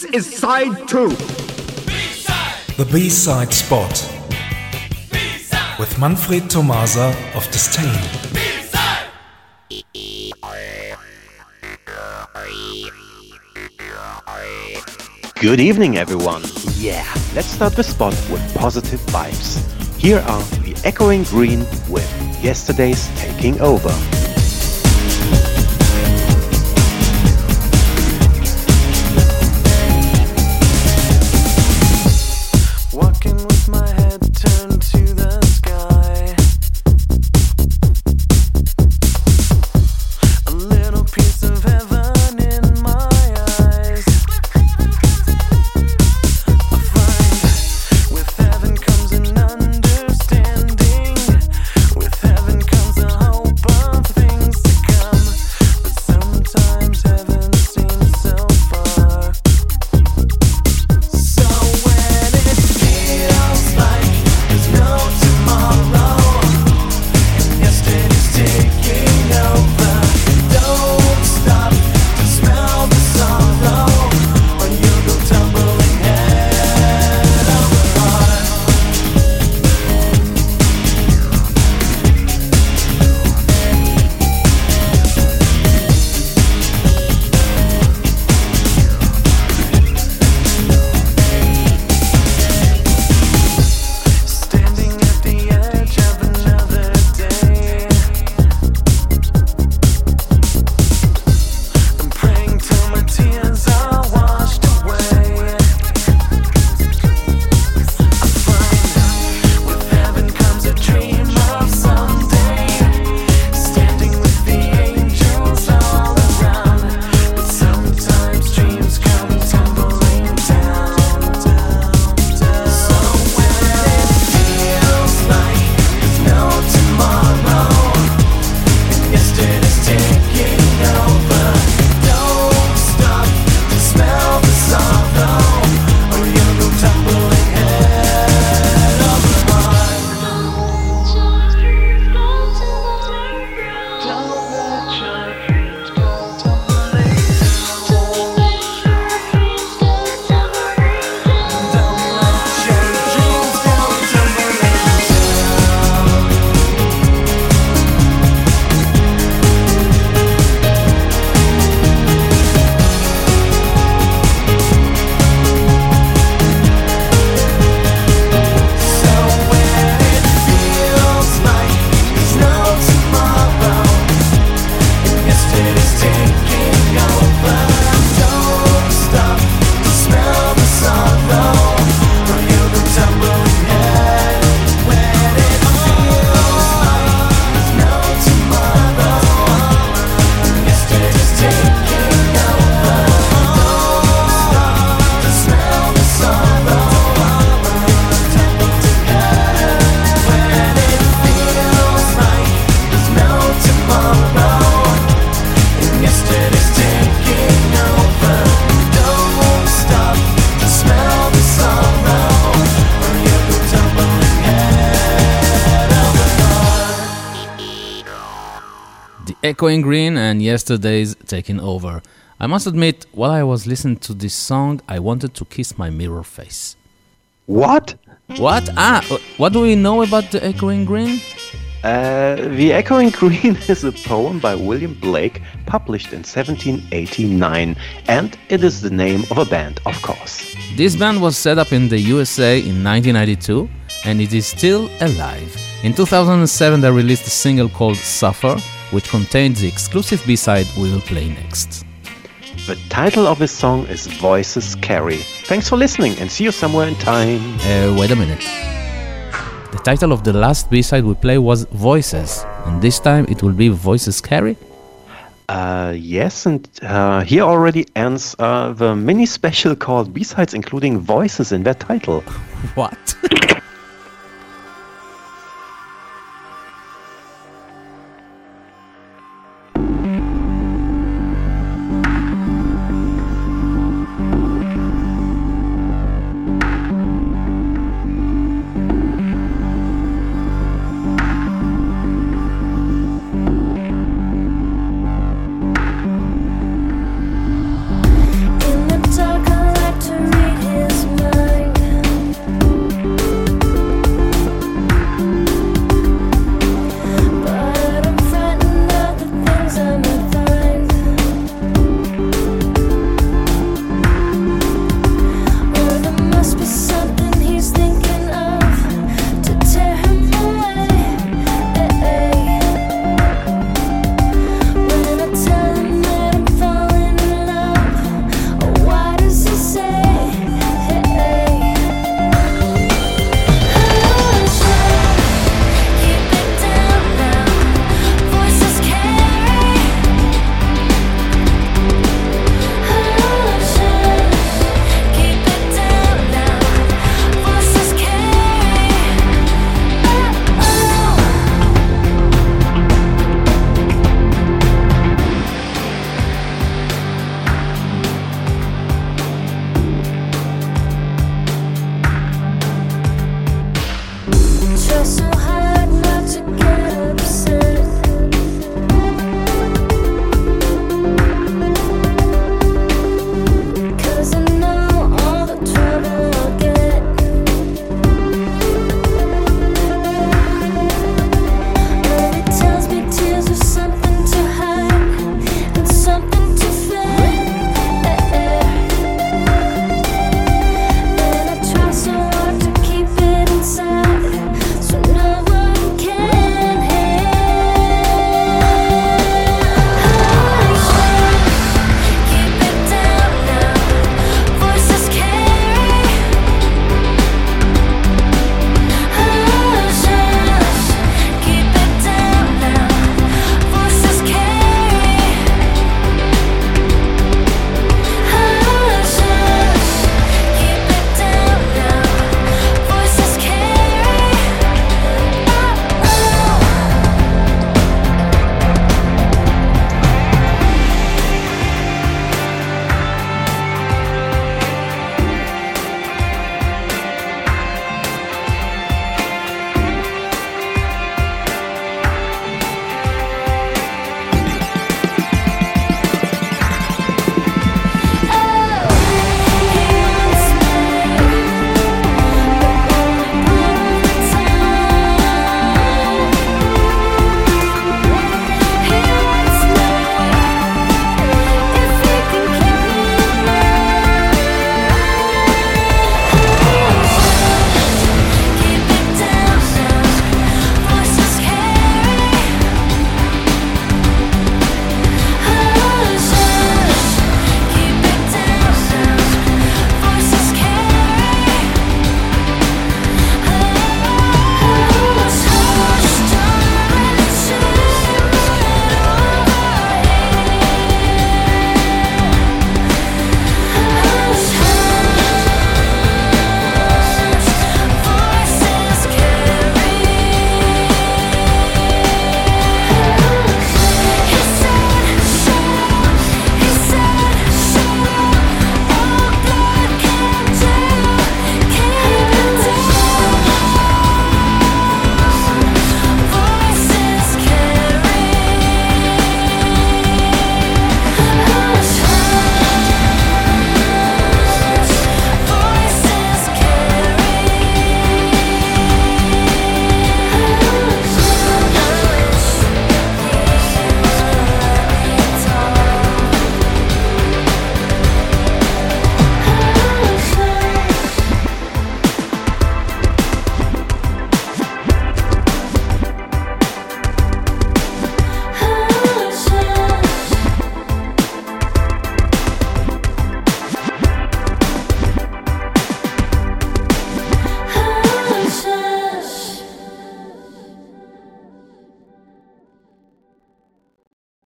This is side two. The B-side spot with Manfred Tomasa of Disdain. Good evening, everyone. Yeah, let's start the spot with positive vibes. Here are the Echoing Green with Yesterday's Taking Over. The Echoing Green and Yesterday's Taking Over. I must admit, while I was listening to this song, I wanted to kiss my mirror face. What? What? Ah, uh, what do we know about the Echoing Green? Uh, the Echoing Green is a poem by William Blake published in 1789, and it is the name of a band, of course. This band was set up in the USA in 1992 and it is still alive. In 2007, they released a single called Suffer, which contains the exclusive B side we will play next. The title of his song is Voices Carry. Thanks for listening and see you somewhere in time. Uh, wait a minute. The title of the last B side we play was Voices, and this time it will be Voices Carry? Uh, yes, and uh, here already ends uh, the mini special called B-Sides including voices in their title. What?